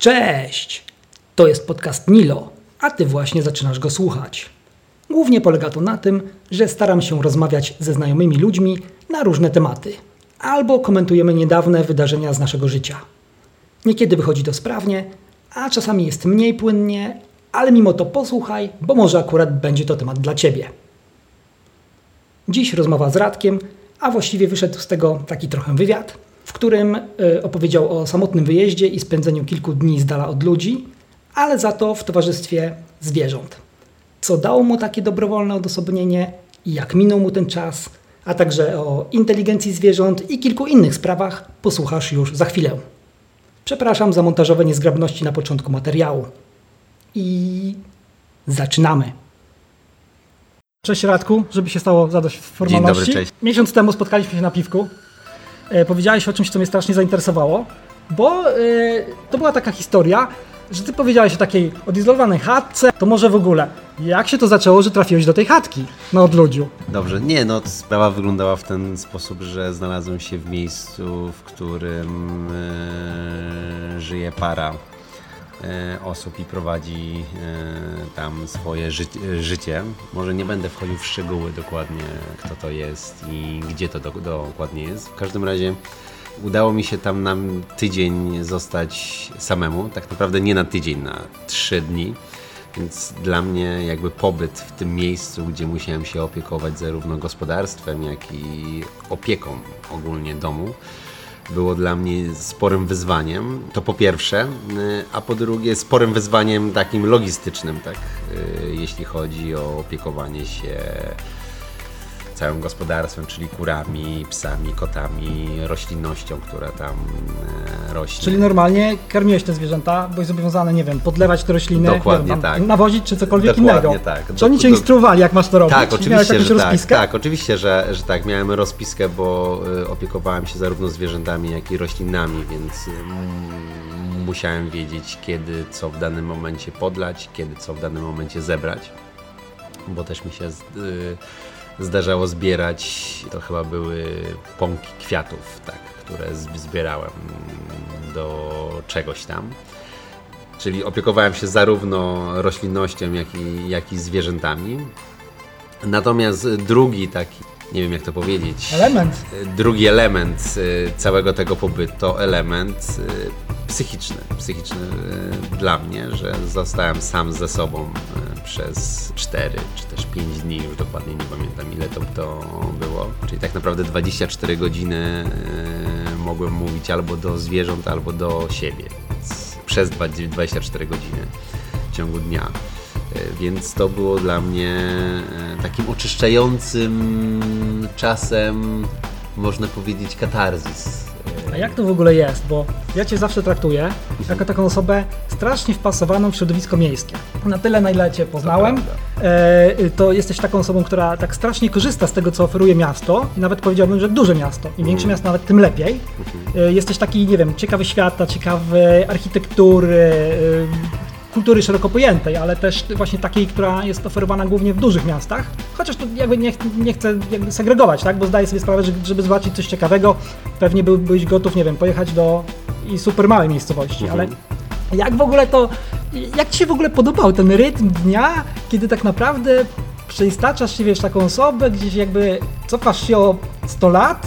Cześć! To jest podcast Nilo, a ty właśnie zaczynasz go słuchać. Głównie polega to na tym, że staram się rozmawiać ze znajomymi ludźmi na różne tematy, albo komentujemy niedawne wydarzenia z naszego życia. Niekiedy wychodzi to sprawnie, a czasami jest mniej płynnie, ale mimo to posłuchaj, bo może akurat będzie to temat dla ciebie. Dziś rozmowa z Radkiem, a właściwie wyszedł z tego taki trochę wywiad, w którym y, opowiedział o samotnym wyjeździe i spędzeniu kilku dni z dala od ludzi, ale za to w towarzystwie zwierząt. Co dało mu takie dobrowolne odosobnienie i jak minął mu ten czas, a także o inteligencji zwierząt i kilku innych sprawach posłuchasz już za chwilę. Przepraszam za montażowe niezgrabności na początku materiału. I zaczynamy. Cześć Radku, żeby się stało zadość formalności. Dzień dobry, cześć. Miesiąc temu spotkaliśmy się na piwku. E, powiedziałeś o czymś, co mnie strasznie zainteresowało, bo e, to była taka historia, że ty powiedziałeś o takiej odizolowanej chatce, to może w ogóle, jak się to zaczęło, że trafiłeś do tej chatki na odludziu? Dobrze, nie, no sprawa wyglądała w ten sposób, że znalazłem się w miejscu, w którym e, żyje para osób i prowadzi e, tam swoje ży życie. Może nie będę wchodził w szczegóły dokładnie, kto to jest i gdzie to do dokładnie jest. W każdym razie udało mi się tam na tydzień zostać samemu, tak naprawdę nie na tydzień, na trzy dni. Więc dla mnie jakby pobyt w tym miejscu, gdzie musiałem się opiekować zarówno gospodarstwem, jak i opieką ogólnie domu, było dla mnie sporym wyzwaniem. To po pierwsze, y, a po drugie sporym wyzwaniem takim logistycznym, tak, y, jeśli chodzi o opiekowanie się całym gospodarstwem, czyli kurami, psami, kotami, roślinnością, która tam e, rośnie. Czyli normalnie karmiłeś te zwierzęta, byłeś zobowiązany, nie wiem, podlewać te rośliny, Dokładnie nie wiem, tam tak. nawozić czy cokolwiek Dokładnie innego. tak. Czy oni cię do- instruowali, jak masz to robić? Tak, oczywiście, że tak, rozpiskę? tak, oczywiście, że, że tak. Miałem rozpiskę, bo y, opiekowałem się zarówno zwierzętami, jak i roślinami, więc mm, musiałem wiedzieć, kiedy co w danym momencie podlać, kiedy co w danym momencie zebrać, bo też mi się z, y, zdarzało zbierać, to chyba były pąki kwiatów, tak, które zbierałem do czegoś tam. Czyli opiekowałem się zarówno roślinnością, jak i, jak i zwierzętami. Natomiast drugi taki, nie wiem jak to powiedzieć, Element. drugi element y, całego tego pobytu to element y, psychiczny. Psychiczny dla mnie, że zostałem sam ze sobą przez 4 czy też 5 dni, już dokładnie nie pamiętam ile to, to było. Czyli tak naprawdę 24 godziny mogłem mówić albo do zwierząt, albo do siebie. Więc przez 20 24 godziny w ciągu dnia. E, Więc to było dla mnie e, takim oczyszczającym czasem, można powiedzieć, katarzis. A jak to w ogóle jest? Bo ja cię zawsze traktuję jako taką osobę strasznie wpasowaną w środowisko miejskie. Na tyle, na ile cię poznałem, e, to jesteś taką osobą, która tak strasznie korzysta z tego, co oferuje miasto i nawet powiedziałbym, że duże miasto. Im większe Mm. miasto, nawet tym lepiej. Mhm. E, jesteś taki, nie wiem, ciekawy świata, ciekawy architektury, e, kultury szeroko pojętej, ale też właśnie takiej, która jest oferowana głównie w dużych miastach. Chociaż tu jakby nie, nie chcę jakby segregować, tak? Bo zdaję sobie sprawę, że żeby zobaczyć coś ciekawego, pewnie był, byłeś gotów, nie wiem, pojechać do i super małej miejscowości, Mhm. ale jak w ogóle to, jak Ci się w ogóle podobał ten rytm dnia, kiedy tak naprawdę przeistaczasz się, wiesz, taką osobę, gdzieś jakby cofasz się o 100 lat,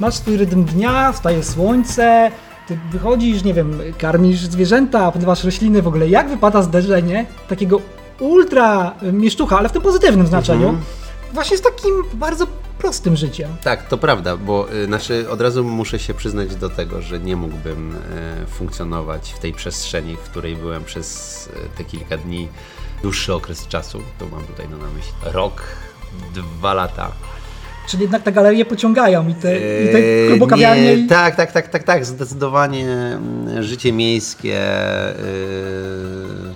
masz swój rytm dnia, wstaje słońce, ty wychodzisz, nie wiem, karmisz zwierzęta, podlewasz rośliny, w ogóle jak wypada zderzenie takiego ultra mieszczucha, ale w tym pozytywnym znaczeniu, Mhm. właśnie z takim bardzo prostym życiem. Tak, to prawda, bo y, znaczy od razu muszę się przyznać do tego, że nie mógłbym y, funkcjonować w tej przestrzeni, w której byłem przez y, te kilka dni, dłuższy okres czasu. To mam tutaj na myśli rok, dwa lata. Czyli jednak te galerie pociągają i te, i te Eee, klubokawiarnie. nie, Tak, tak, tak, tak, tak. Zdecydowanie mm, życie miejskie, yy,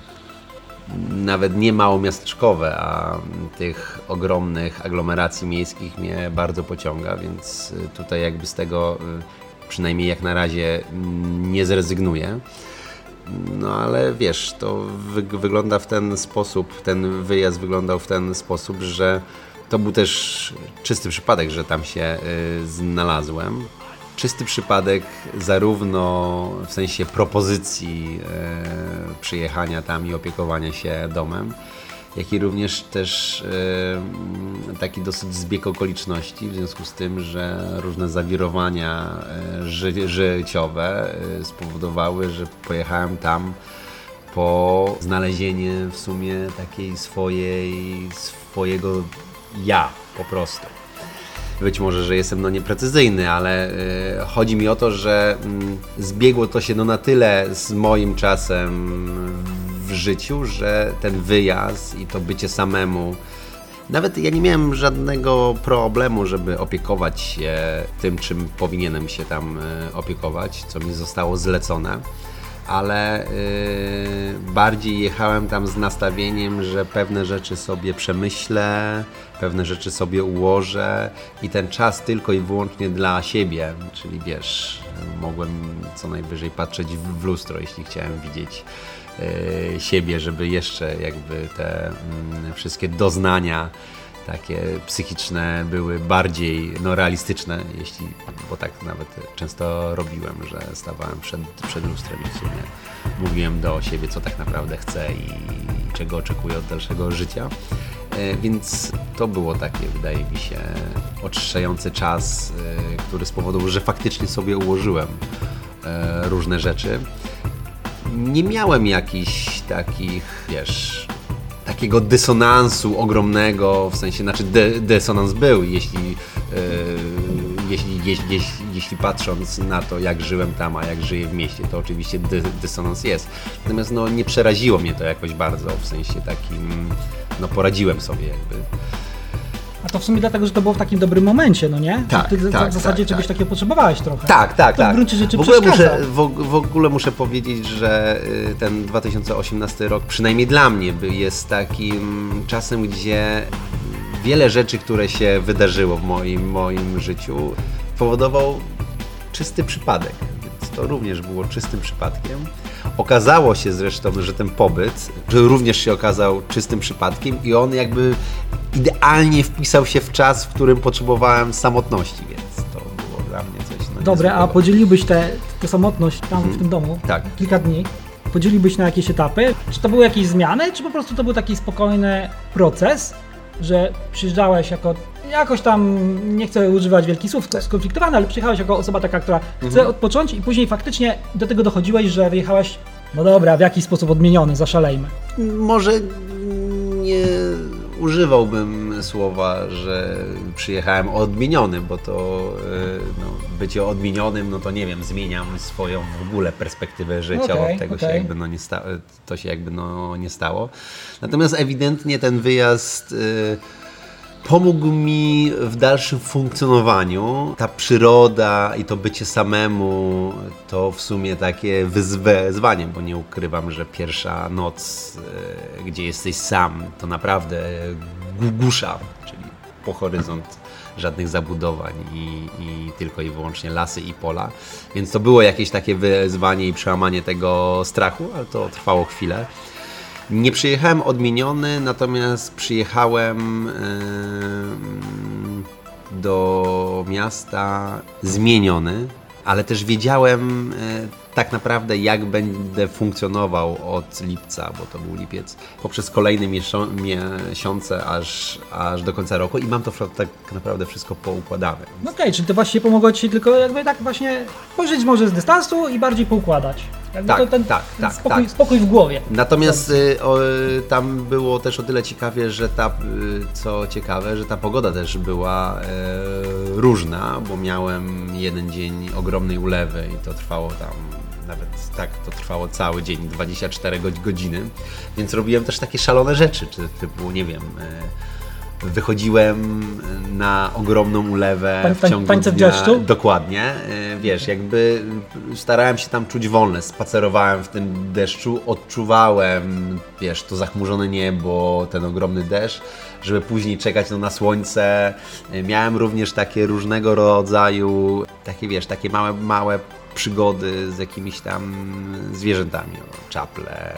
nawet nie mało miasteczkowe, a tych ogromnych aglomeracji miejskich mnie bardzo pociąga, więc y, tutaj jakby z tego y, przynajmniej jak na razie mm, nie zrezygnuję. No ale wiesz, to wy wygląda w ten sposób, ten wyjazd wyglądał w ten sposób, że to był też czysty przypadek, że tam się y, znalazłem. czysty przypadek zarówno w sensie propozycji e, przyjechania tam i opiekowania się domem, jak i również też e, taki dosyć zbieg okoliczności, w związku z tym, że różne zawirowania ży, życiowe spowodowały, że pojechałem tam po znalezienie w sumie takiej swojej, swojego ja po prostu. Być może, że jestem no nieprecyzyjny, ale y, chodzi mi o to, że y, zbiegło to się no na tyle z moim czasem w życiu, że ten wyjazd i to bycie samemu, nawet ja nie miałem żadnego problemu, żeby opiekować się tym, czym powinienem się tam y, opiekować, co mi zostało zlecone ale yy, bardziej jechałem tam z nastawieniem, że pewne rzeczy sobie przemyślę, pewne rzeczy sobie ułożę i ten czas tylko i wyłącznie dla siebie, czyli wiesz, mogłem co najwyżej patrzeć w lustro, jeśli chciałem widzieć yy, siebie, żeby jeszcze jakby te yy, wszystkie doznania takie psychiczne były bardziej no, realistyczne, jeśli, bo tak nawet często robiłem, że stawałem przed, przed lustrem i w sumie mówiłem do siebie, co tak naprawdę chcę i czego oczekuję od dalszego życia. E, więc to było takie, wydaje mi się, oczyszczający czas, e, który spowodował, że faktycznie sobie ułożyłem e, różne rzeczy. Nie miałem jakichś takich, wiesz, takiego dysonansu ogromnego, w sensie, znaczy de, dysonans był, jeśli, yy, jeśli, jeśli, jeśli, patrząc na to, jak żyłem tam, a jak żyję w mieście, to oczywiście dy, dysonans jest. Natomiast no, nie przeraziło mnie to jakoś bardzo, w sensie takim, no poradziłem sobie jakby. A to w sumie dlatego, że to było w takim dobrym momencie, no nie? Tak, Ty tak, w zasadzie tak, czegoś tak. takiego potrzebowałeś trochę. Tak, tak, to tak. w gruncie rzeczy w ogóle, muszę, w, w ogóle muszę powiedzieć, że y, ten 2018 rok, przynajmniej dla mnie, jest takim czasem, gdzie wiele rzeczy, które się wydarzyło w moim, moim życiu, powodował czysty przypadek. Więc to również było czystym przypadkiem. Okazało się zresztą, że ten pobyt że również się okazał czystym przypadkiem i on jakby idealnie wpisał się w czas, w którym potrzebowałem samotności, więc to było dla mnie coś no, Dobre, a podzieliłbyś tę tę samotność tam w tym domu, Tak. kilka dni, podzieliłbyś na jakieś etapy? Czy to były jakieś zmiany, czy po prostu to był taki spokojny proces, że przyjeżdżałeś jako, jakoś tam, nie chcę używać wielkich słów, skonfliktowany, ale przyjechałeś jako osoba taka, która chce Mhm. odpocząć i później faktycznie do tego dochodziłeś, że wyjechałeś, no dobra, w jakiś sposób odmieniony, zaszalejmy. Może nie używałbym słowa, że przyjechałem odmieniony, bo to y, no, bycie odmienionym, no to nie wiem, zmieniam swoją w ogóle perspektywę życia, Okej, od tego się okej. jakby no nie sta- to się jakby no nie stało. Natomiast ewidentnie ten wyjazd y, pomógł mi w dalszym funkcjonowaniu. Ta przyroda i to bycie samemu to w sumie takie wyzwanie, bo nie ukrywam, że pierwsza noc, e, gdzie jesteś sam, to naprawdę gugusza, czyli po horyzont żadnych zabudowań i, i tylko i wyłącznie lasy i pola. Więc to było jakieś takie wyzwanie i przełamanie tego strachu, ale to trwało chwilę. Nie przyjechałem odmieniony, natomiast przyjechałem em, do miasta zmieniony, ale też wiedziałem e, tak naprawdę, jak będę funkcjonował od lipca, bo to był lipiec, poprzez kolejne miesiące aż, aż do końca roku i mam to tak naprawdę wszystko poukładane. Okej, czyli to właśnie pomogło Ci tylko jakby tak właśnie spojrzeć może z dystansu i bardziej poukładać. Jakby Tak, to ten, tak, ten tak, spokój, tak. spokój w głowie. Natomiast y, o, y, tam było też o tyle ciekawie, że ta, y, co ciekawe, że ta pogoda też była e, różna, bo miałem jeden dzień ogromnej ulewy i to trwało tam nawet tak, to trwało cały dzień, 24 go- godziny, więc robiłem też takie szalone rzeczy, czy typu, nie wiem, wychodziłem na ogromną ulewę w ciągu w dnia. deszczu? Dokładnie, e, wiesz, jakby starałem się tam czuć wolne, spacerowałem w tym deszczu, odczuwałem, wiesz, to zachmurzone niebo, ten ogromny deszcz, żeby później czekać no, na słońce. E, Miałem również takie różnego rodzaju, takie wiesz, takie małe, małe przygody z jakimiś tam zwierzętami, o, czaple,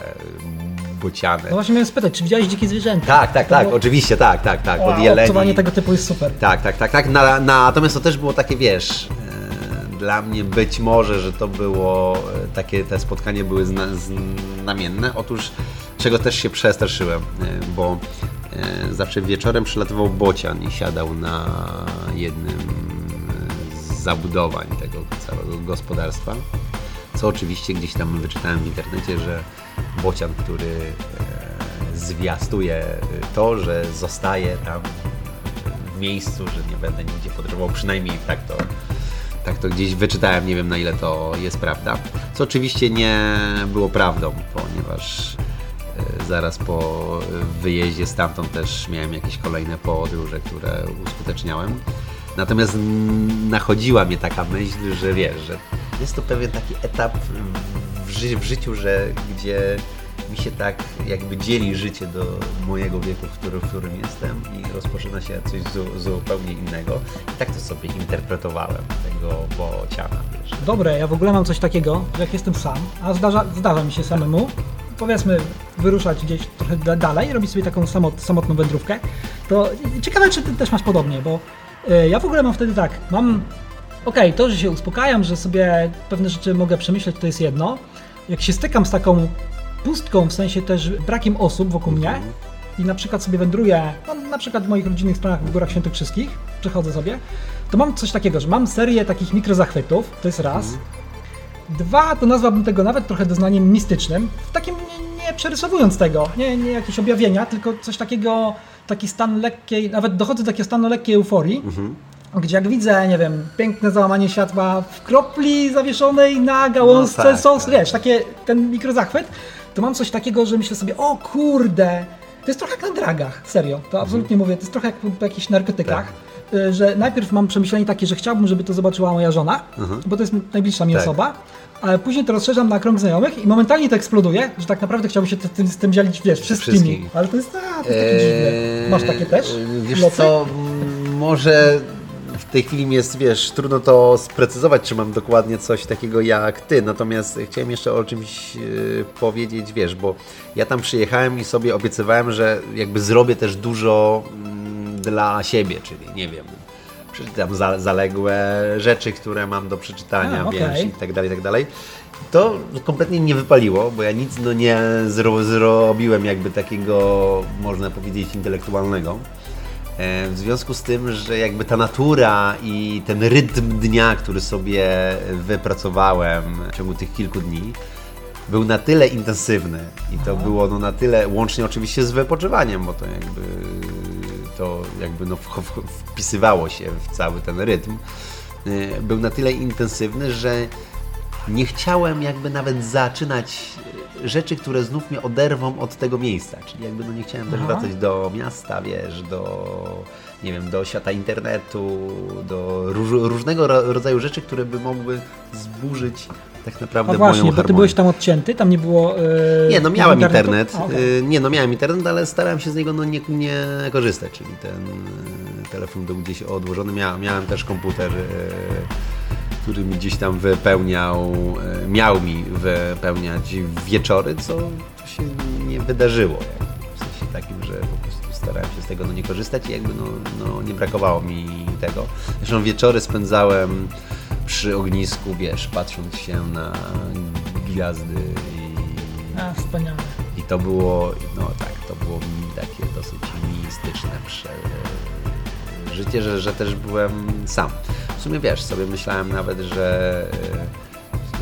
bociany. No właśnie miałem spytać, czy widziałeś dzikie zwierzęta? Tak, tak, To tak, było- oczywiście, tak, tak, tak, od jeleni. Tego typu jest super. Tak, tak, tak, tak. Na, natomiast to też było takie, wiesz, e, dla mnie być może, że to było e, takie, te spotkania były zna, znamienne. Otóż czego też się przestraszyłem, e, bo zawsze wieczorem przylatywał bocian i siadał na jednym zabudowań tego całego gospodarstwa. Co oczywiście gdzieś tam wyczytałem w internecie, że bocian, który zwiastuje to, że zostaje tam w miejscu, że nie będę nigdzie podróżował, przynajmniej tak to, tak to gdzieś wyczytałem, nie wiem na ile to jest prawda. Co oczywiście nie było prawdą, ponieważ e, zaraz po wyjeździe stamtąd też miałem jakieś kolejne podróże, które uskuteczniałem. Natomiast nachodziła mnie taka myśl, że wiesz, że jest to pewien taki etap w, ży w życiu, że gdzie mi się tak jakby dzieli życie do mojego wieku, w którym, w którym jestem i rozpoczyna się coś zu, zupełnie innego. I tak to sobie interpretowałem, tego bociana, wiesz. Dobre, ja w ogóle mam coś takiego, że jak jestem sam, a zdarza, zdarza mi się samemu, powiedzmy wyruszać gdzieś trochę dalej, robić sobie taką samot, samotną wędrówkę, to ciekawe, czy ty też masz podobnie, bo ja w ogóle mam wtedy tak, mam okej, okay, to, że się uspokajam, że sobie pewne rzeczy mogę przemyśleć, to jest jedno. Jak się stykam z taką pustką, w sensie też brakiem osób wokół mnie mhm. i na przykład sobie wędruję, no, na przykład w moich rodzinnych stronach w Górach Świętokrzyskich, przechodzę sobie, to mam coś takiego, że mam serię takich mikrozachwytów, to jest raz. Mhm. Dwa, to nazwałbym tego nawet trochę doznaniem mistycznym, w takim nie, nie przerysowując tego, nie, nie jakieś objawienia, tylko coś takiego, taki stan lekkiej, nawet dochodzę do takiego stanu lekkiej euforii, mhm gdzie jak widzę, nie wiem, piękne załamanie światła w kropli zawieszonej na gałązce no tak, sos, tak. wiesz, takie, ten mikrozachwyt, to mam coś takiego, że myślę sobie, o kurde, to jest trochę jak na dragach, serio, to absolutnie mhm. mówię, to jest trochę jak po jakichś narkotykach. Tak. Y, że najpierw mam przemyślenie takie, że chciałbym, żeby to zobaczyła moja żona, mhm. bo to jest najbliższa mi tak. osoba, ale później to rozszerzam na krąg znajomych i momentalnie to eksploduje, że tak naprawdę chciałbym się z tym dzielić, wiesz, wszystkimi. Wszystkim. Ale to jest, a, to jest takie eee, dziwne. Masz takie też? Wiesz Locy? co, może w tej chwili mi jest, wiesz, trudno to sprecyzować, czy mam dokładnie coś takiego jak ty. Natomiast chciałem jeszcze o czymś yy, powiedzieć, wiesz, bo ja tam przyjechałem i sobie obiecywałem, że jakby zrobię też dużo yy, dla siebie, czyli nie wiem, przeczytam za, zaległe rzeczy, które mam do przeczytania, A, okay. wiesz, i tak dalej, i tak dalej. To kompletnie nie wypaliło, bo ja nic no nie zro, zrobiłem jakby takiego, można powiedzieć, intelektualnego. E, w związku z tym, że jakby ta natura i ten rytm dnia, który sobie wypracowałem w ciągu tych kilku dni, był na tyle intensywny i to Aha. było no na tyle, łącznie oczywiście z wypoczywaniem, bo to jakby to jakby no wpisywało się w cały ten rytm, e, był na tyle intensywny, że nie chciałem jakby nawet zaczynać rzeczy, które znów mnie oderwą od tego miejsca. Czyli jakby no nie chciałem też wracać do miasta, wiesz, do nie wiem, do świata internetu, do róż, różnego rodzaju rzeczy, które by mogły zburzyć tak naprawdę A właśnie, moją bo ty byłeś tam odcięty, tam nie było. Yy, nie, no miałem internet. A, okay. yy, nie, no miałem internet, ale starałem się z niego no, nie, nie korzystać, czyli ten yy, telefon był gdzieś odłożony. Mia, miałem też komputer który mi gdzieś tam wypełniał, e, miał mi wypełniać wieczory, co się nie wydarzyło. W sensie takim, że po prostu starałem się z tego no, nie korzystać i jakby no, no, nie brakowało mi tego. Zresztą wieczory spędzałem przy ognisku, wiesz, patrząc się na gwiazdy i... A, wspaniale. I to było, no tak, to było takie dosyć mistyczne prze... życie, że, że też byłem sam w sumie wiesz, sobie myślałem nawet, że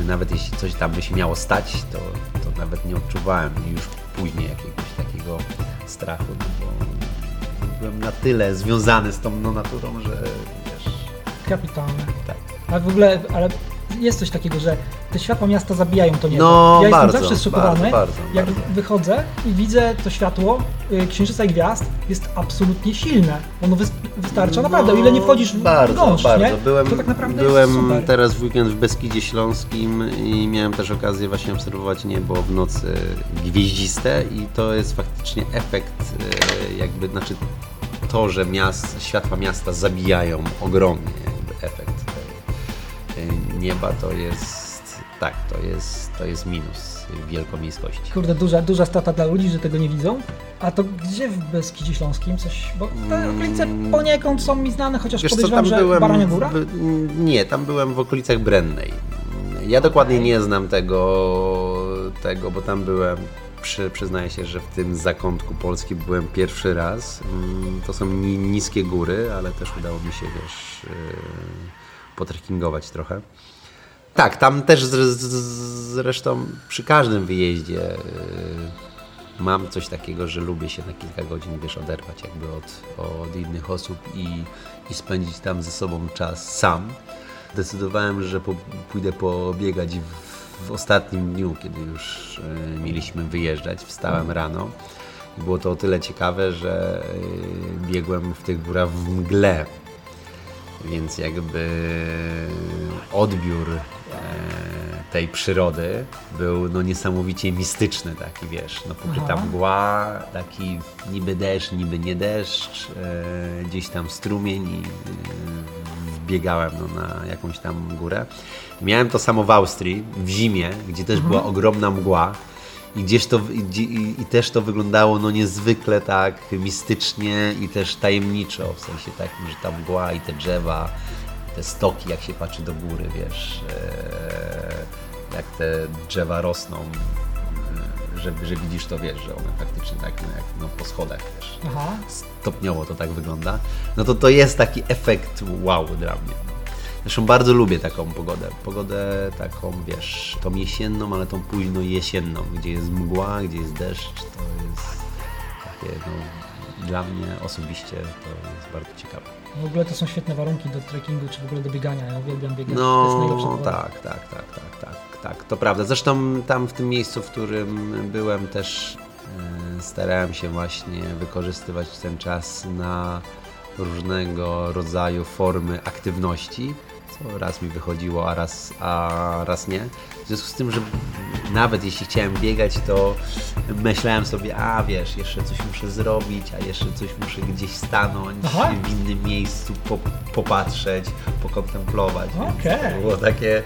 e, nawet jeśli coś tam by się miało stać, to, to nawet nie odczuwałem już później jakiegoś takiego strachu, no bo byłem na tyle związany z tą no, naturą, że wiesz... Kapitalne. Tak. W ogóle, ale jest coś takiego, że te światła miasta zabijają to niebo. No, ja bardzo, jestem zawsze szokowany, bardzo, bardzo, jak bardzo. wychodzę i widzę to światło y, księżyca i gwiazd, jest absolutnie silne. Ono wystarcza no, naprawdę, o ile nie wchodzisz w bardzo, gąszcz, bardzo. Nie? Byłem, to tak naprawdę byłem teraz w weekend w Beskidzie Śląskim i miałem też okazję właśnie obserwować niebo w nocy gwieździste i to jest faktycznie efekt y, jakby, znaczy to, że miast, światła miasta zabijają ogromnie jakby efekt nieba to jest tak, to jest, to jest minus wielkomiejskości. Kurde, duża, duża strata dla ludzi, że tego nie widzą. A to gdzie w Beskidzie Śląskim coś? Bo te okolice poniekąd są mi znane, chociaż Mm. Wiesz co, podejrzewam, tam że. Barania Góra? w- nie, tam byłem w okolicach Brennej. Ja dokładnie nie znam tego, tego bo tam byłem. Przy, przyznaję się, że w tym zakątku Polski byłem pierwszy raz. Mm, To są ni, niskie góry, ale też udało mi się, wiesz, yy, potrekkingować trochę. Tak, tam też z, z, zresztą przy każdym wyjeździe yy, mam coś takiego, że lubię się na kilka godzin, wiesz, oderwać jakby od, od innych osób i, i spędzić tam ze sobą czas sam. Zdecydowałem, że po, pójdę pobiegać w, w ostatnim dniu, kiedy już e, mieliśmy wyjeżdżać. Wstałem rano było to o tyle ciekawe, że e, biegłem w tych górach w mgle, więc jakby odbiór e, tej przyrody był no niesamowicie mistyczny taki, wiesz, no pokryta Aha. mgła, taki niby deszcz, niby nie deszcz, e, gdzieś tam strumień i e, wbiegałem no, na jakąś tam górę. Miałem to samo w Austrii, w zimie, gdzie też była ogromna mgła. I gdzieś to, i, i, i też to wyglądało no niezwykle tak mistycznie i też tajemniczo, w sensie takim, że ta mgła i te drzewa, te stoki, jak się patrzy do góry, wiesz, e, jak te drzewa rosną, e, że, że widzisz to, wiesz, że one faktycznie tak no, jak no, po schodach, wiesz, Aha. stopniowo to tak wygląda, no to to jest taki efekt wow dla mnie. Zresztą bardzo lubię taką pogodę. Pogodę taką, wiesz, tą jesienną, ale tą późno jesienną, gdzie jest mgła, gdzie jest deszcz. To jest takie, no, dla mnie osobiście to jest bardzo ciekawe. W ogóle to są świetne warunki do trekkingu, czy w ogóle do biegania. Ja uwielbiam biegać. No tak, tak, tak, tak, tak, tak, to prawda. Zresztą tam w tym miejscu, w którym byłem też e, starałem się właśnie wykorzystywać ten czas na różnego rodzaju formy aktywności, co raz mi wychodziło, a raz, a raz nie. W związku z tym, że nawet jeśli chciałem biegać, to myślałem sobie, a wiesz, jeszcze coś muszę zrobić, a jeszcze coś muszę gdzieś stanąć Aha. w innym miejscu, po, popatrzeć, pokontemplować. Okej. To było takie,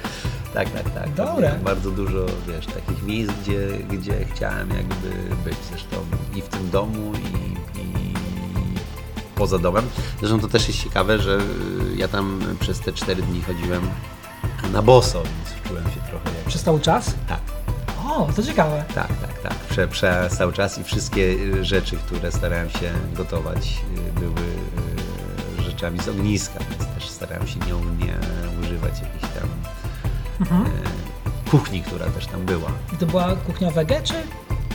tak, tak, tak. Dobre. Bardzo dużo, wiesz, takich miejsc, gdzie, gdzie chciałem jakby być zresztą i w tym domu i poza domem. Zresztą to też jest ciekawe, że y, ja tam przez te cztery dni chodziłem na boso, więc czułem się trochę jak... Przez cały czas? Tak, O, to ciekawe. tak, tak, tak. Prze, przez cały czas i wszystkie y, rzeczy, które starałem się gotować, y, były rzeczami z ogniska, więc też starałem się nie, nie używać jakiejś tam Mhm. kuchni, która też tam była. I to była kuchnia wege, czy?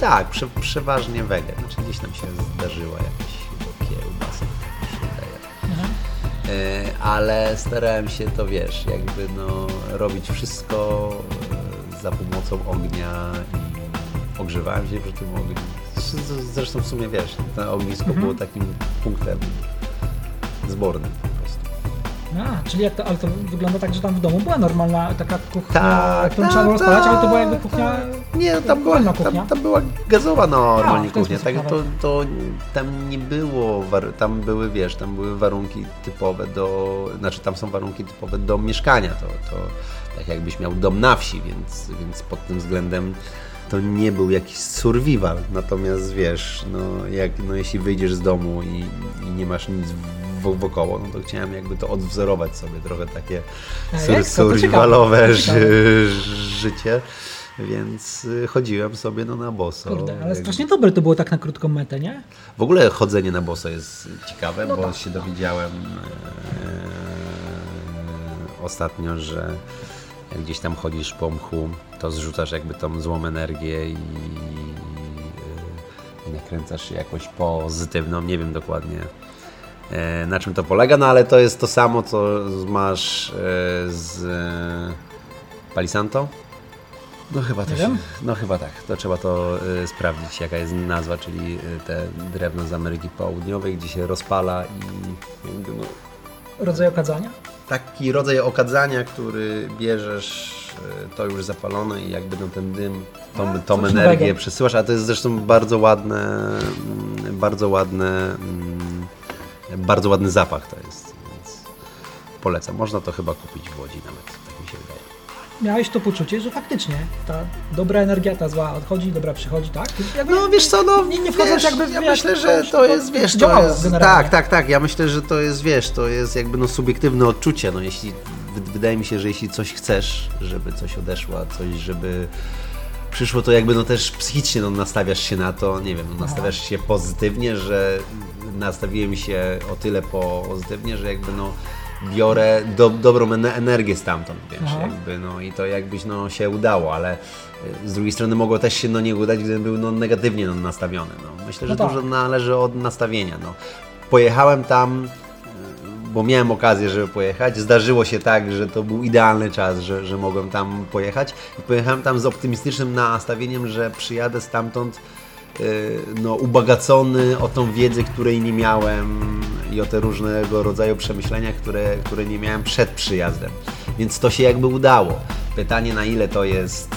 Tak, prze, przeważnie wege. Znaczy gdzieś tam się zdarzyła jakaś ale starałem się to, wiesz, jakby no, robić wszystko e, za pomocą ognia i ogrzewałem się przy tym ogniu. Zresztą w sumie, wiesz, to ognisko było takim punktem zbornym. A, czyli jak to, ale to wygląda tak, że tam w domu była normalna taka kuchnia, Tak, którą trzeba było rozpalać, ale to była jakby kuchnia... Nie, no, tam była, wolna tam, kuchnia. tam była gazowa normalnie A, w kuchnia. Tak, to, to tam nie było, tam były, wiesz, tam były warunki typowe do, znaczy tam są warunki typowe do mieszkania. To, to tak jakbyś miał dom na wsi, więc, więc pod tym względem to nie był jakiś survival. Natomiast wiesz, no, jak, no jeśli wyjdziesz z domu i, i nie masz nic wo- wokoło, no to chciałem jakby to odwzorować sobie trochę takie sur- survivalowe życie. Więc y, chodziłem sobie no na boso. Kurde, ale strasznie dobre to było tak na krótką metę, nie? W ogóle chodzenie na boso jest ciekawe, No bo tak. się dowiedziałem e, ostatnio, że jak gdzieś tam chodzisz po mchu, to zrzucasz jakby tą złą energię i, i nakręcasz się jakoś pozytywną. Nie wiem dokładnie na czym to polega, no ale to jest to samo, co masz e, z e, Palisanto. No chyba to się, no chyba tak, to trzeba to y, sprawdzić jaka jest nazwa, czyli te drewno z Ameryki Południowej, gdzie się rozpala i jakby, no, Rodzaj okadzania? taki rodzaj okadzania, który bierzesz y, to już zapalone i jakby no, ten dym, tą, A, tą energię nowego. przesyłasz, a to jest zresztą bardzo ładne, mm, bardzo ładne, mm, bardzo ładny zapach to jest, więc polecam. Można to chyba kupić w Łodzi nawet, tak mi się wydaje. miałeś to poczucie, że faktycznie ta dobra energia, ta zła odchodzi, dobra przychodzi, tak? Jakby No wiesz co, no nie, nie wchodząc jakby ja wiesz, myślę, że to- jest, wiesz, to jest, generalnie. tak, tak, tak, ja myślę, że to jest, wiesz, to jest jakby no subiektywne odczucie, no jeśli, wy- wydaje mi się, że jeśli coś chcesz, żeby coś odeszło, a coś, żeby przyszło, to jakby no też psychicznie no, nastawiasz się na to, nie wiem, no, nastawiasz się pozytywnie, że nastawiłem się o tyle pozytywnie, że jakby no biorę do, dobrą ene- energię stamtąd, wiesz, Aha. jakby no i to jakbyś no się udało, ale y, z drugiej strony mogło też się no nie udać, gdybym był no negatywnie no, nastawiony, no. Myślę, że No tak. dużo należy od nastawienia, no. Pojechałem tam bo miałem okazję, żeby pojechać. Zdarzyło się tak, że to był idealny czas, że, że mogłem tam pojechać. I pojechałem tam z optymistycznym nastawieniem, że przyjadę stamtąd y, no, ubogacony o tą wiedzę, której nie miałem i o te różnego rodzaju przemyślenia, które, które nie miałem przed przyjazdem. Więc to się jakby udało. Pytanie, na ile to jest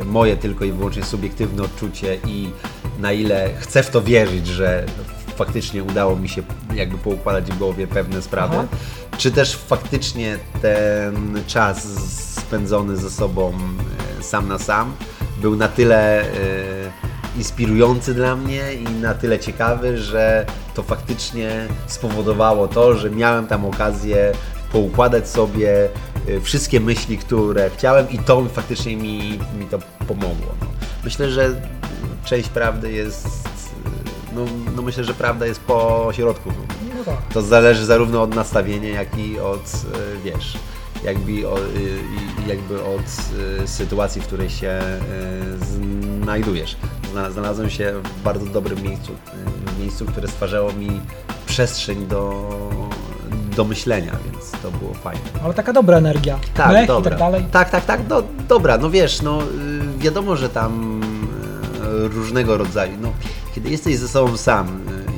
y, moje tylko i wyłącznie subiektywne odczucie i na ile chcę w to wierzyć, że faktycznie udało mi się jakby poukładać w głowie pewne sprawy, Aha. czy też faktycznie ten czas spędzony ze sobą e, sam na sam był na tyle e, inspirujący dla mnie i na tyle ciekawy, że to faktycznie spowodowało to, że miałem tam okazję poukładać sobie e, wszystkie myśli, które chciałem i to faktycznie mi, mi to pomogło. No. Myślę, że część prawdy jest, no, no myślę, że prawda jest po środku. No. Tak. To zależy zarówno od nastawienia, jak i od, e, wiesz, jakby, o, jakby od e, sytuacji, w której się e, znajdujesz. Zna- Znalazłem się w bardzo dobrym miejscu, miejscu, które stwarzało mi przestrzeń do, do myślenia, więc to było fajne. Ale taka dobra energia. Tak, Mech dobra. i tak dalej. Tak, tak, tak, no, dobra, no wiesz, no y, wiadomo, że tam różnego rodzaju, no kiedy jesteś ze sobą sam,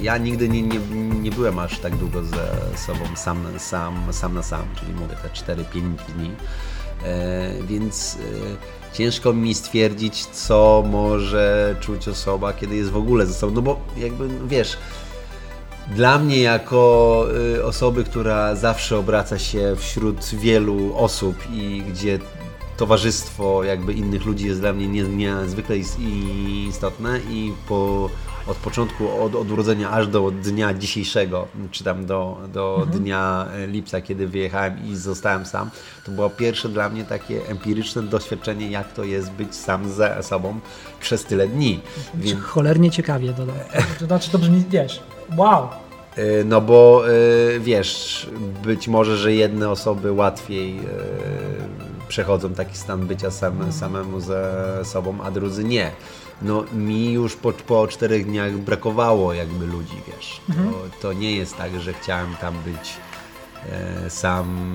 y, ja nigdy nie, nie, nie byłem aż tak długo ze sobą sam, sam, sam na sam, czyli mówię te 4-5 dni, e, więc e, ciężko mi stwierdzić, co może czuć osoba, kiedy jest w ogóle ze sobą, no bo jakby, no wiesz, dla mnie, jako y, osoby, która zawsze obraca się wśród wielu osób i gdzie towarzystwo jakby innych ludzi jest dla mnie nie- niezwykle is- istotne i po, od początku, od, od urodzenia aż do dnia dzisiejszego, czy tam do, do dnia y, lipca, kiedy wyjechałem i zostałem sam, to było pierwsze dla mnie takie empiryczne doświadczenie, jak to jest być sam ze sobą przez tyle dni. Więc, Cholernie ciekawie dodam. To znaczy to brzmi, wiesz, wow. Y, No bo y, wiesz, być może, że jedne osoby łatwiej przechodzą taki stan bycia sam, samemu ze sobą, a drudzy nie. No mi już po, po czterech dniach brakowało jakby ludzi, wiesz. To, to nie jest tak, że chciałem tam być sam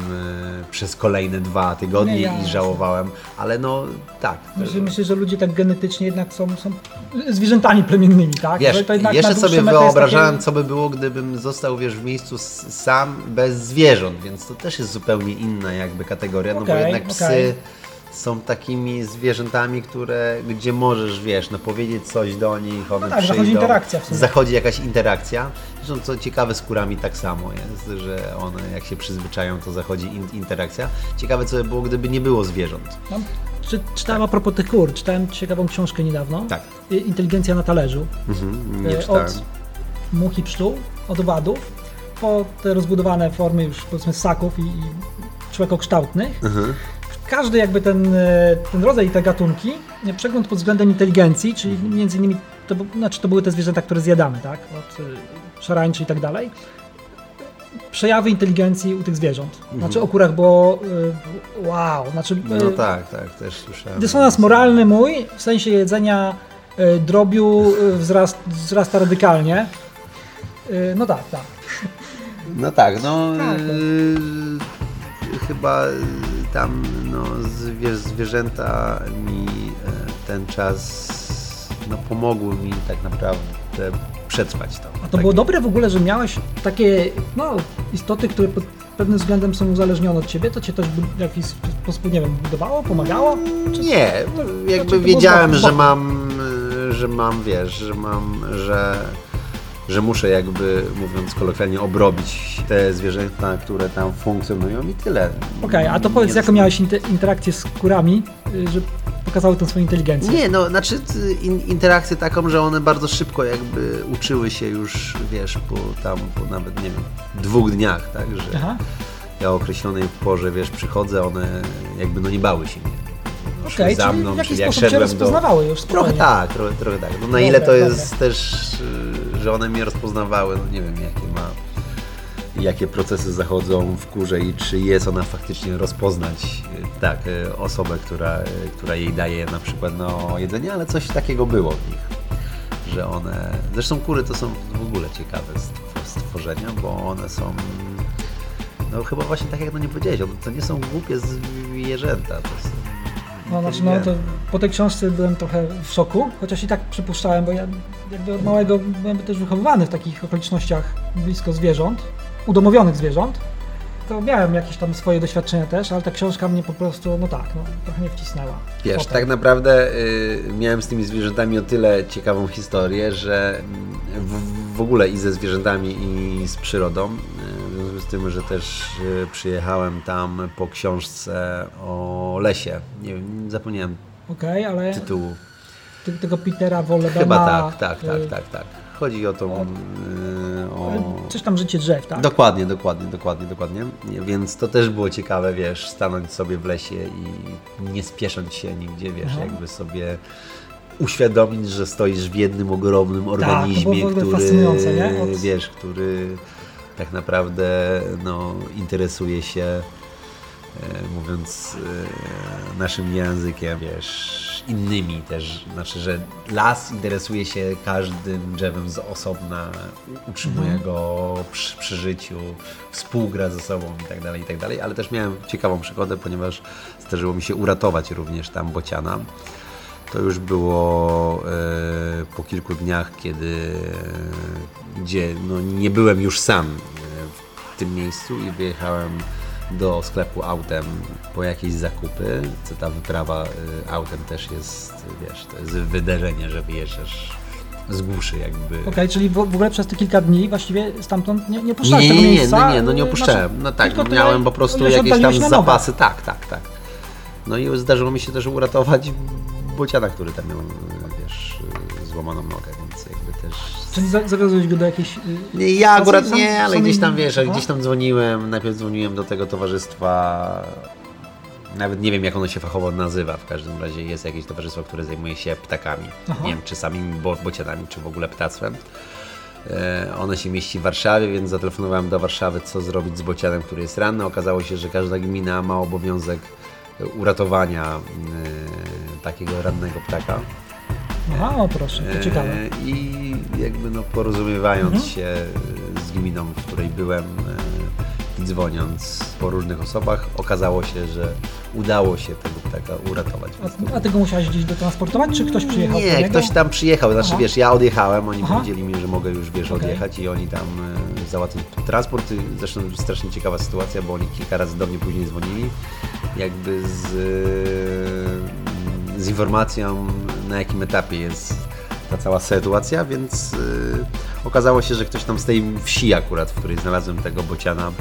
e, przez kolejne dwa tygodnie Nie, i żałowałem, ale no tak. Myślę, myślę, że ludzie tak genetycznie jednak są, są zwierzętami plemiennymi, tak? Wiesz, jeszcze sobie wyobrażałem, takie- co by było, gdybym został wiesz, w miejscu sam bez zwierząt, więc to też jest zupełnie inna jakby kategoria, no bo jednak psy okej. Są takimi zwierzętami, które, gdzie możesz, wiesz, no powiedzieć coś do nich, one No tak, zachodzi przyjdą, interakcja w sumie. zachodzi jakaś interakcja. Zresztą co ciekawe z kurami tak samo jest, że one jak się przyzwyczają, to zachodzi in, interakcja. Ciekawe co by było, gdyby nie było zwierząt. No, czy, czytałem a propos tych kur, czytałem ciekawą książkę niedawno. Tak. Inteligencja na talerzu. Mhm, nie E, czytałem. Od much i pszczół, od owadów, po te rozbudowane formy już powiedzmy ssaków i, i człekokształtnych. Mhm. Każdy jakby ten, e, ten rodzaj i te gatunki, e, przegląd pod względem inteligencji, czyli między innymi to, znaczy to były te zwierzęta, które zjadamy, tak? Od y, szarańczy i tak dalej. Przejawy inteligencji u tych zwierząt. Znaczy o kurach było y, wow, znaczy No tak, tak, też słyszałem. Dysonans moralny mój w sensie jedzenia drobiu wzrast, wzrasta radykalnie. No tak, tak. No tak, no Tak. yy, chyba tam no, zwie, zwierzęta mi e, ten czas no, pomogły mi tak naprawdę przetrwać to. A to tak. było dobre w ogóle, że miałeś takie no, istoty, które pod pewnym względem są uzależnione od ciebie, to cię też w jakiś sposób, nie wiem, budowało, pomagało? Czy... Nie, jakby wiedziałem, że mam, że mam, wiesz, że mam, że, że muszę jakby, mówiąc kolokwialnie, obrobić te zwierzęta, które tam funkcjonują i tyle. Okej, a to powiedz, Nie- jaką miałeś inter- interakcję z kurami, y, że pokazały tą swoją inteligencję? Nie, no, znaczy in, interakcję taką, że one bardzo szybko jakby uczyły się już, wiesz, po tam, po nawet, nie wiem, dwóch dniach, tak, że Aha, ja o określonej porze, wiesz, przychodzę, one jakby, no nie bały się mnie. Okej, za czyli mną, jakiś czyli jak szedłem do... rozpoznawały już Trochę spokojnie. tak, trochę, trochę tak. No na Dobra, ile to dobra. jest też, y, że one mnie rozpoznawały, no nie wiem jakie ma, jakie procesy zachodzą w kurze i czy jest ona faktycznie rozpoznać y, tak, y, osobę, która, y, która jej daje na przykład no, jedzenie, ale coś takiego było w nich. Że one, zresztą kury to są w ogóle ciekawe stw- stworzenia, bo one są no chyba właśnie tak jak no nie powiedziałeś, to nie są głupie zwierzęta. To są No, znaczy, no, to po tej książce byłem trochę w szoku, chociaż i tak przypuszczałem, bo ja jakby od małego byłem też wychowywany w takich okolicznościach blisko zwierząt, udomowionych zwierząt. To miałem jakieś tam swoje doświadczenia też, ale ta książka mnie po prostu, no tak, no, trochę nie wcisnęła. Wiesz, Potem. tak naprawdę y, miałem z tymi zwierzętami o tyle ciekawą historię, że w, w ogóle i ze zwierzętami i z przyrodą, y, w związku z tym, że też y, przyjechałem tam po książce o lesie. Nie wiem, zapomniałem Okej, ale tytułu. ty, tego Petera Wollebena... Chyba tak, tak, tak, y, tak, tak. Chodzi o tą... y, o... Coś tam życie drzew, tak? Dokładnie, dokładnie, dokładnie, dokładnie. Nie, Więc to też było ciekawe, wiesz, stanąć sobie w lesie i nie spiesząc się nigdzie, wiesz, Aha. jakby sobie uświadomić, że stoisz w jednym ogromnym organizmie, Tak, w ogóle który? Od- wiesz, który tak naprawdę no, interesuje się, e, mówiąc e, naszym językiem, wiesz, innymi też, znaczy, że las interesuje się każdym drzewem z osobna, utrzymuje Mhm. go przy, przy życiu, współgra ze sobą i tak dalej, i tak dalej, ale też miałem ciekawą przygodę, ponieważ zdarzyło mi się uratować również tam bociana. To już było e, po kilku dniach, kiedy gdzie no, nie byłem już sam e, w tym miejscu i wyjechałem do sklepu autem po jakieś zakupy. Co ta wyprawa e, autem też jest, wiesz, to jest wydarzenie, że wyjeżdżasz z głuszy jakby. Okej, czyli w, w ogóle przez te kilka dni właściwie stamtąd nie, nie Nie, opuszczałeś nie, nie, nie, miejsca? no nie, no nie y, opuszczałem. znaczy, No tak, tylko miałem po prostu jakieś tam zapasy. Tak, tak, tak. No i zdarzyło mi się też uratować bociana, który tam miał, złamaną nogę, więc jakby też... Czyli za- go do jakiejś... y, ja akurat Sam- nie, ale samej- gdzieś tam, wiesz, Aha. gdzieś tam dzwoniłem, najpierw dzwoniłem do tego towarzystwa, nawet nie wiem jak ono się fachowo nazywa, w każdym razie jest jakieś towarzystwo, które zajmuje się ptakami. Aha. Nie wiem, czy samymi bo bocianami, czy w ogóle ptactwem. E, One się mieści w Warszawie, więc zatelefonowałem do Warszawy, co zrobić z bocianem, który jest ranny. Okazało się, że każda gmina ma obowiązek uratowania e, takiego rannego ptaka. Aha, o proszę, to ciekawe. E, I jakby no porozumiewając Mhm. się z gminą, w której byłem e, i dzwoniąc po różnych osobach, okazało się, że udało się tego ptaka uratować. A, a ty go musiałeś gdzieś dotransportować, czy ktoś przyjechał Nie, ktoś tam przyjechał, znaczy Aha. wiesz, ja odjechałem, oni Aha. powiedzieli mi, że mogę już wiesz, Okej. odjechać i oni tam e, załatwili transport. Zresztą strasznie ciekawa sytuacja, bo oni kilka razy do mnie później dzwonili, jakby z, e, z informacją na jakim etapie jest ta cała sytuacja, więc e, okazało się, że ktoś tam z tej wsi akurat, w której znalazłem tego bociana,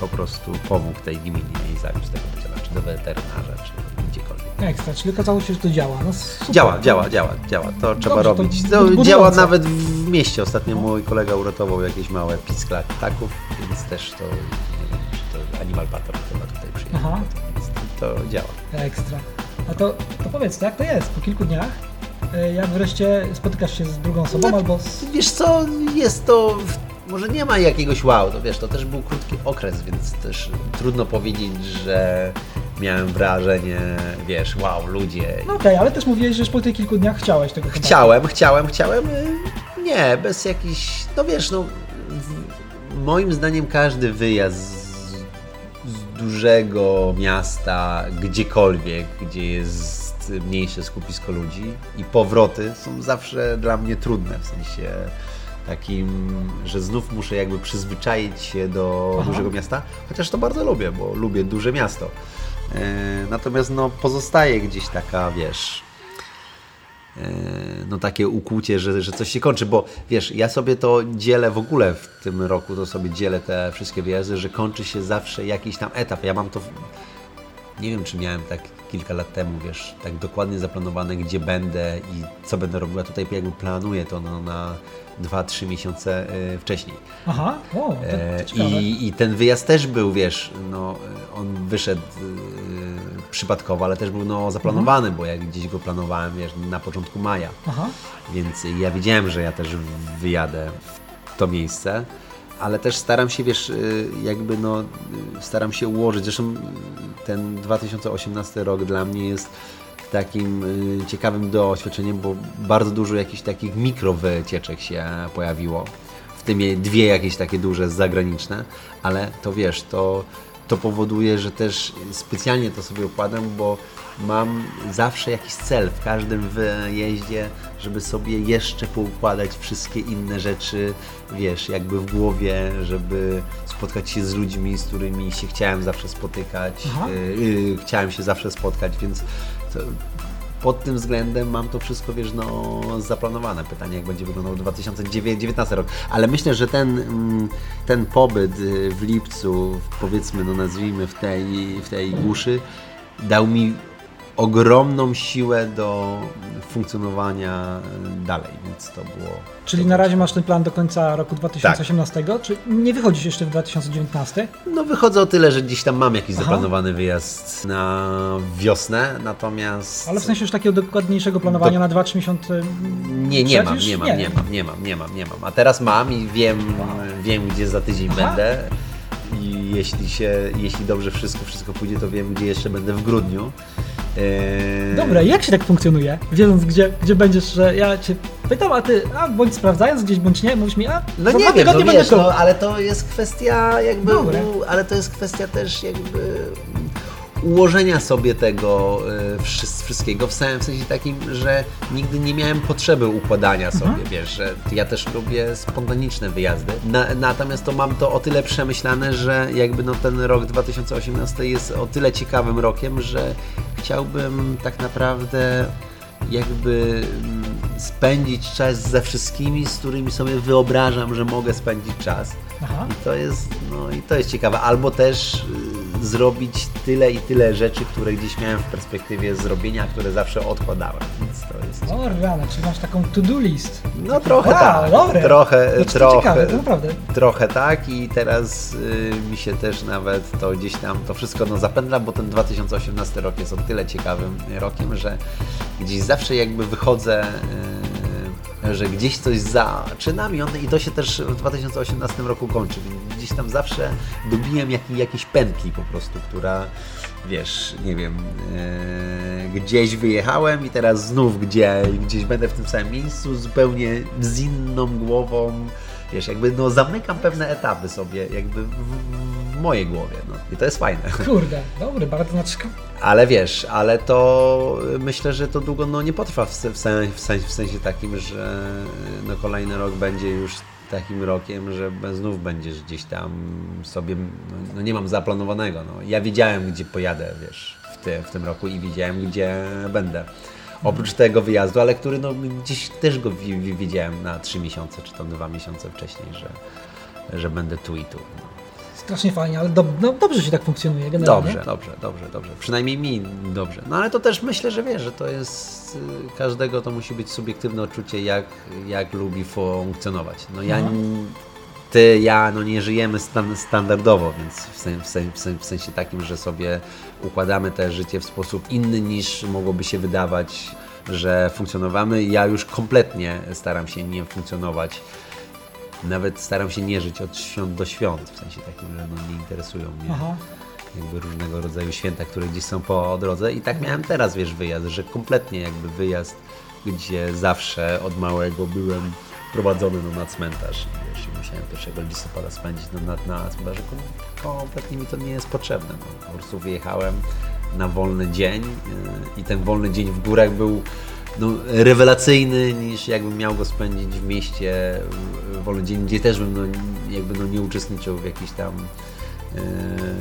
po prostu pomógł tej gminie i zawiózł tego bociana, czy do weterynarza, czy gdziekolwiek. Ekstra, czyli okazało się, że to działa. No. Działa, działa, działa, działa. To trzeba Dobrze, to robić. To budujące. działa nawet w mieście. Ostatnio mój kolega uratował jakieś małe piskla ptaków, więc też to, nie wiem, czy to Animal Patrol chyba tutaj przyjechał. Aha. Więc to działa. Ekstra. A to, to powiedz, jak to jest po kilku dniach? y, Jak wreszcie spotykasz się z drugą osobą No, albo z... Wiesz co, jest to, może nie ma jakiegoś wow, to wiesz, to też był krótki okres, więc też trudno powiedzieć, że miałem wrażenie, wiesz, wow, ludzie. No okej, ale też mówiłeś, że już po tych kilku dniach chciałeś tego. Chciałem, chciałem, chciałem. y, Nie, bez jakichś. No wiesz, no. W, moim zdaniem każdy wyjazd dużego miasta, gdziekolwiek, gdzie jest mniejsze skupisko ludzi i powroty są zawsze dla mnie trudne. W sensie takim, że znów muszę jakby przyzwyczaić się do Aha. dużego miasta, chociaż to bardzo lubię, bo lubię duże miasto. E, Natomiast no, pozostaje gdzieś taka, wiesz, no takie ukłucie, że, że coś się kończy, bo wiesz, ja sobie to dzielę w ogóle w tym roku, to sobie dzielę te wszystkie wyjazdy, że kończy się zawsze jakiś tam etap. Ja mam to, nie wiem czy miałem tak kilka lat temu, wiesz, tak dokładnie zaplanowane, gdzie będę i co będę robiła. Tutaj jakby planuję to no, na 2-3 miesiące y, wcześniej. Aha, o, to, E, to ciekawe. I, I ten wyjazd też był, wiesz, no, on wyszedł y, przypadkowo, ale też był no, zaplanowany, bo ja gdzieś go planowałem, wiesz, na początku maja. Aha, Więc ja wiedziałem, że ja też wyjadę w to miejsce, ale też staram się, wiesz, y, jakby no, y, staram się ułożyć. Zresztą ten 2018 rok dla mnie jest takim y, ciekawym doświadczeniem, bo bardzo dużo jakichś takich mikrowycieczek się pojawiło. W tym dwie jakieś takie duże zagraniczne, ale to wiesz, to, to powoduje, że też specjalnie to sobie układam, bo mam zawsze jakiś cel w każdym wyjeździe, żeby sobie jeszcze poukładać wszystkie inne rzeczy, wiesz, jakby w głowie, żeby spotkać się z ludźmi, z którymi się chciałem zawsze spotykać, y, y, chciałem się zawsze spotkać, więc to, pod tym względem mam to wszystko, wiesz, no, zaplanowane. Pytanie, jak będzie wyglądał 2019 rok. Ale myślę, że ten, mm, ten pobyt y, w lipcu, powiedzmy, no nazwijmy w tej, w tej głuszy, dał mi ogromną siłę do funkcjonowania dalej, więc to było... czyli na razie masz ten plan do końca roku 2018, czy nie wychodzisz jeszcze w 2019? No wychodzę o tyle, że gdzieś tam mam jakiś Aha. zaplanowany wyjazd na wiosnę, natomiast... Ale w sensie już takiego dokładniejszego planowania na 2-3 miesiące Nie, nie mam, nie mam, nie. mam, nie mam, nie mam, nie mam. A teraz mam i wiem, wiem gdzie za tydzień Aha. będę. I jeśli się, jeśli dobrze wszystko, wszystko pójdzie, to wiem, gdzie jeszcze będę w grudniu. Eee, Dobra, jak się tak funkcjonuje? Wiedząc, gdzie, gdzie będziesz, że ja cię pytam, a ty, a bądź sprawdzając gdzieś, bądź nie, mówisz mi, a No nie wiem, no wiesz, no, ale to jest kwestia jakby, Dobre. u, ale to jest kwestia też jakby ułożenia sobie tego y, wszy- wszystkiego w samym sensie takim, że nigdy nie miałem potrzeby układania sobie, Mhm. wiesz, że ja też lubię spontaniczne wyjazdy. Na, natomiast to mam to o tyle przemyślane, że jakby no ten rok 2018 jest o tyle ciekawym rokiem, że chciałbym tak naprawdę jakby mm, spędzić czas ze wszystkimi, z którymi sobie wyobrażam, że mogę spędzić czas. Aha. I to jest, no i to jest ciekawe. Albo też y, zrobić tyle i tyle rzeczy, które gdzieś miałem w perspektywie zrobienia, które zawsze odkładałem. Więc to jest. O rana, czyli masz taką to-do list. No trochę Wow, tak. dobre. Trochę, No to trochę. ciekawe, to naprawdę. Trochę tak i teraz y, mi się też nawet to gdzieś tam, to wszystko no zapędla, bo ten 2018 rok jest o tyle ciekawym rokiem, że gdzieś zawsze jakby wychodzę, y, że gdzieś coś zaczynam i, on, i to się też w 2018 roku kończy. Więc Gdzieś tam zawsze dobiłem jak, jakiejś pętli po prostu, która wiesz, nie wiem, y, gdzieś wyjechałem i teraz znów gdzie, gdzieś będę w tym samym miejscu, zupełnie z inną głową, wiesz, jakby no zamykam pewne etapy sobie, jakby w, w mojej głowie, no i to jest fajne. Kurde, dobry, bardzo znaczy, Ale wiesz, ale to myślę, że to długo no, nie potrwa w, w, sen, w, sensie, w sensie takim, że no, kolejny rok będzie już takim rokiem, że znów będziesz gdzieś tam sobie, no, no nie mam zaplanowanego. No. Ja wiedziałem, gdzie pojadę, wiesz, w, ty, w tym roku i wiedziałem, gdzie będę. Oprócz tego wyjazdu, ale który no, gdzieś też go wi- wi- widziałem na trzy miesiące, czy tam dwa miesiące wcześniej, że, że będę tu i tu. No. Strasznie fajnie, ale do, no, dobrze się tak funkcjonuje generalnie. Dobrze, dobrze, dobrze, dobrze. Przynajmniej mi dobrze. No ale to też myślę, że wiesz, że to jest y, każdego to musi być subiektywne odczucie, jak, jak lubi funkcjonować. No ja, No. ty, ja, no nie żyjemy stan, standardowo, więc w, sen, w, sen, w sensie takim, że sobie układamy te życie w sposób inny niż mogłoby się wydawać, że funkcjonowamy. Ja już kompletnie staram się nie funkcjonować nawet staram się nie żyć od świąt do świąt, w sensie takim, że no nie interesują mnie Aha. jakby różnego rodzaju święta, które gdzieś są po drodze. I tak miałem teraz, wiesz, wyjazd, że kompletnie jakby wyjazd, gdzie zawsze od małego byłem prowadzony no, na cmentarz. I wiesz, musiałem 1 listopada spędzić no, na, na cmentarzu, kom- kompletnie mi to nie jest potrzebne, no, po prostu wyjechałem na wolny dzień yy, i ten wolny dzień w górach był no, rewelacyjny niż jakbym miał go spędzić w mieście w wolny dzień, gdzie też bym no, jakby no, nie uczestniczył w jakichś tam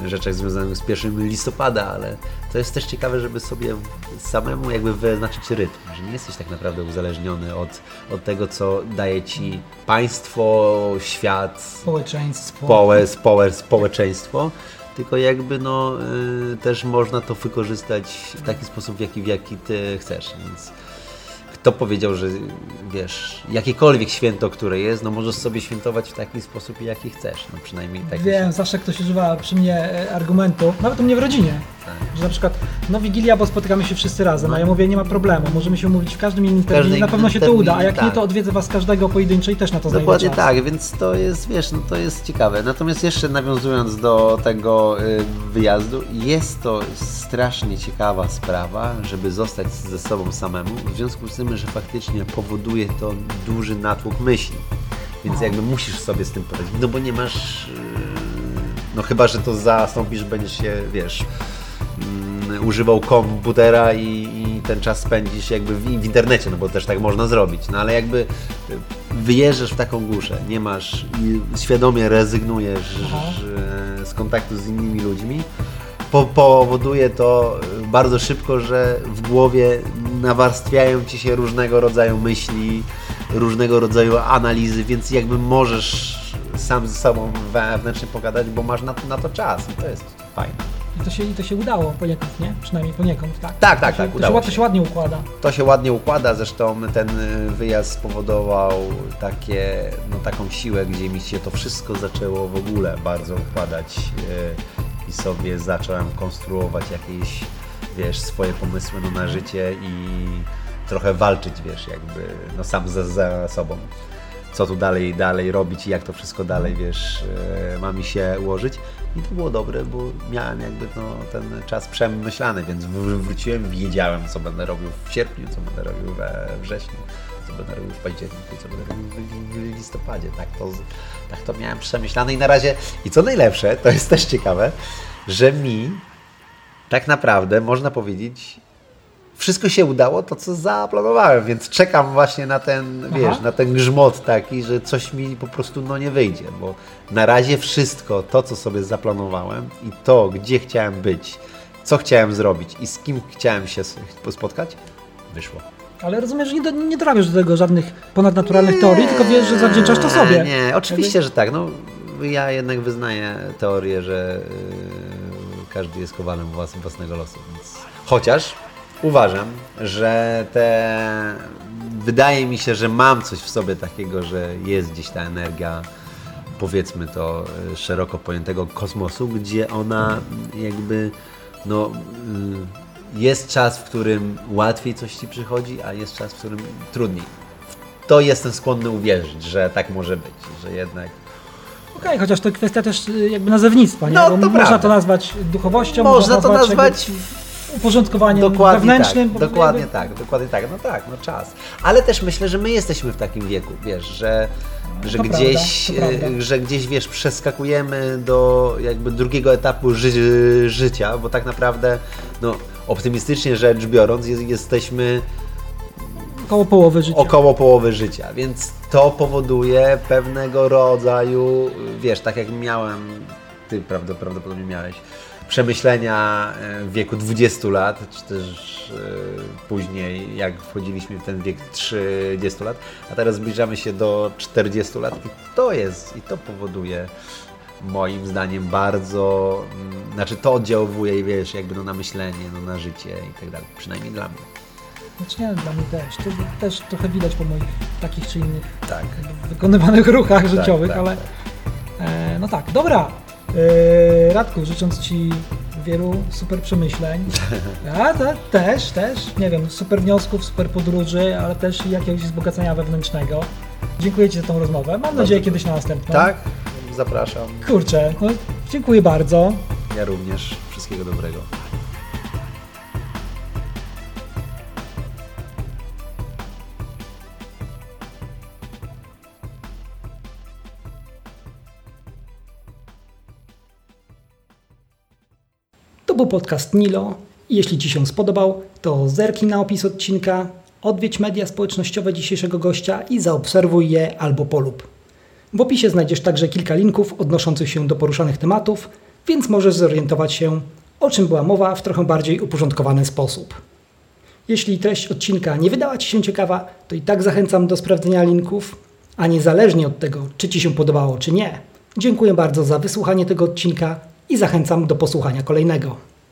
e, rzeczach związanych z 1 listopada, ale to jest też ciekawe, żeby sobie samemu jakby wyznaczyć rytm, że nie jesteś tak naprawdę uzależniony od, od tego, co daje ci państwo, świat, Społeczeństwo. społe, społe, społeczeństwo, tylko jakby no y, też można to wykorzystać w taki sposób, w jaki, w jaki ty chcesz, więc kto powiedział, że wiesz, jakiekolwiek święto, które jest, no możesz sobie świętować w taki sposób, jaki chcesz, no przynajmniej tak. Wiem, zawsze ktoś używa przy mnie e, argumentu, nawet u mnie w rodzinie. Że na przykład, no Wigilia, bo spotykamy się wszyscy razem, a ja mówię, nie ma problemu, możemy się umówić w każdym innym terminie, każdym na pewno się to terminie, uda, a jak nie, tak. to odwiedzę was każdego pojedynczo i też na to znajdę Dokładnie czas. tak, więc to jest, wiesz, no to jest ciekawe. Natomiast jeszcze nawiązując do tego y, wyjazdu, jest to strasznie ciekawa sprawa, żeby zostać ze sobą samemu, w związku z tym, że faktycznie powoduje to duży natłok myśli. Więc jakby musisz sobie z tym poradzić, no bo nie masz, y, no chyba, że to zastąpisz, będziesz się, wiesz, używał komputera i, i ten czas spędzisz jakby w, w internecie, no bo też tak można zrobić. No ale jakby y, wyjeżdżasz w taką głuszę, nie masz i świadomie rezygnujesz że, z kontaktu z innymi ludźmi, po, powoduje to y, bardzo szybko, że w głowie nawarstwiają ci się różnego rodzaju myśli, różnego rodzaju analizy, więc jakby możesz sam ze sobą wewnętrznie pogadać, bo masz na, na to czas i to jest fajne. I to, się, I to się udało poniekąd, nie? Przynajmniej poniekąd, tak? Tak, tak, to tak, się, to udało się, ład- się. To się ładnie układa. To się ładnie układa, zresztą ten y, wyjazd spowodował takie, no, taką siłę, gdzie mi się to wszystko zaczęło w ogóle bardzo układać y, i sobie zacząłem konstruować jakieś, wiesz, swoje pomysły no, na życie i trochę walczyć, wiesz, jakby no, sam ze, ze sobą. Co tu dalej, dalej robić i jak to wszystko dalej, wiesz, y, ma mi się ułożyć. I to było dobre, bo miałem jakby no, ten czas przemyślany, więc wr- wróciłem, wiedziałem, co będę robił w sierpniu, co będę robił we wrześniu, co będę robił w październiku, co będę robił w, listopadzie. Tak to, tak to miałem przemyślane i na razie, i co najlepsze, to jest też ciekawe, że mi tak naprawdę, można powiedzieć, wszystko się udało, to co zaplanowałem, więc czekam właśnie na ten, Aha. wiesz, na ten grzmot taki, że coś mi po prostu no nie wyjdzie, bo na razie wszystko to, co sobie zaplanowałem i to, gdzie chciałem być, co chciałem zrobić i z kim chciałem się spotkać, wyszło. Ale rozumiem, że nie, nie dorabiasz do tego żadnych ponadnaturalnych teorii, tylko wiesz, że zawdzięczasz to sobie. Nie, oczywiście, że tak. No, ja jednak wyznaję teorię, że yy, każdy jest kowalem włas- własnego losu. Więc... Chociaż uważam, że te. Wydaje mi się, że mam coś w sobie takiego, że jest gdzieś ta energia, powiedzmy to, yy, szeroko pojętego kosmosu, gdzie ona jakby. No, jest czas, w którym łatwiej coś ci przychodzi, a jest czas, w którym trudniej to jestem skłonny uwierzyć, że tak może być, że jednak Okej, chociaż to kwestia też y, jakby nazewnictwa, nie? No, to można prawda. to nazwać duchowością, można to jakby nazwać uporządkowaniem dokładnie wewnętrznym. tak, dokładnie jakby- tak, dokładnie tak, no tak, no czas. Ale też myślę, że my jesteśmy w takim wieku, wiesz, że, że To gdzieś, prawda, e, że gdzieś, wiesz, przeskakujemy do jakby drugiego etapu ży życia, bo tak naprawdę, no, optymistycznie rzecz biorąc, jest, jesteśmy Około połowy życia. około połowy życia, więc to powoduje pewnego rodzaju, wiesz, tak jak miałem, ty prawdopodobnie miałeś, przemyślenia e, w wieku 20 lat, czy też e, później, jak wchodziliśmy w ten wiek 30 lat, a teraz zbliżamy się do 40 lat i to jest, i to powoduje moim zdaniem bardzo, mm, znaczy to oddziałuje, wiesz, jakby no na myślenie, no na życie i tak dalej, przynajmniej dla mnie. Znaczy nie, dla mnie też. To też trochę widać po moich takich czy innych Tak. wykonywanych ruchach życiowych, tak, ale tak. E, no tak, dobra. E, Radku, życząc Ci wielu super przemyśleń. Te, też, też, nie wiem, super wniosków, super podróży, ale też jakiegoś wzbogacenia wewnętrznego. Dziękuję Ci za tą rozmowę. Mam nadzieję kiedyś na następną. Tak, zapraszam. Kurczę, no, dziękuję bardzo. Ja również. Wszystkiego dobrego. Był podcast Nilo. Jeśli Ci się spodobał, to zerknij na opis odcinka, odwiedź media społecznościowe dzisiejszego gościa i zaobserwuj je albo polub. W opisie znajdziesz także kilka linków odnoszących się do poruszanych tematów, więc możesz zorientować się, o czym była mowa w trochę bardziej uporządkowany sposób. Jeśli treść odcinka nie wydała Ci się ciekawa, to i tak zachęcam do sprawdzenia linków, a niezależnie od tego, czy Ci się podobało, czy nie, dziękuję bardzo za wysłuchanie tego odcinka i zachęcam do posłuchania kolejnego.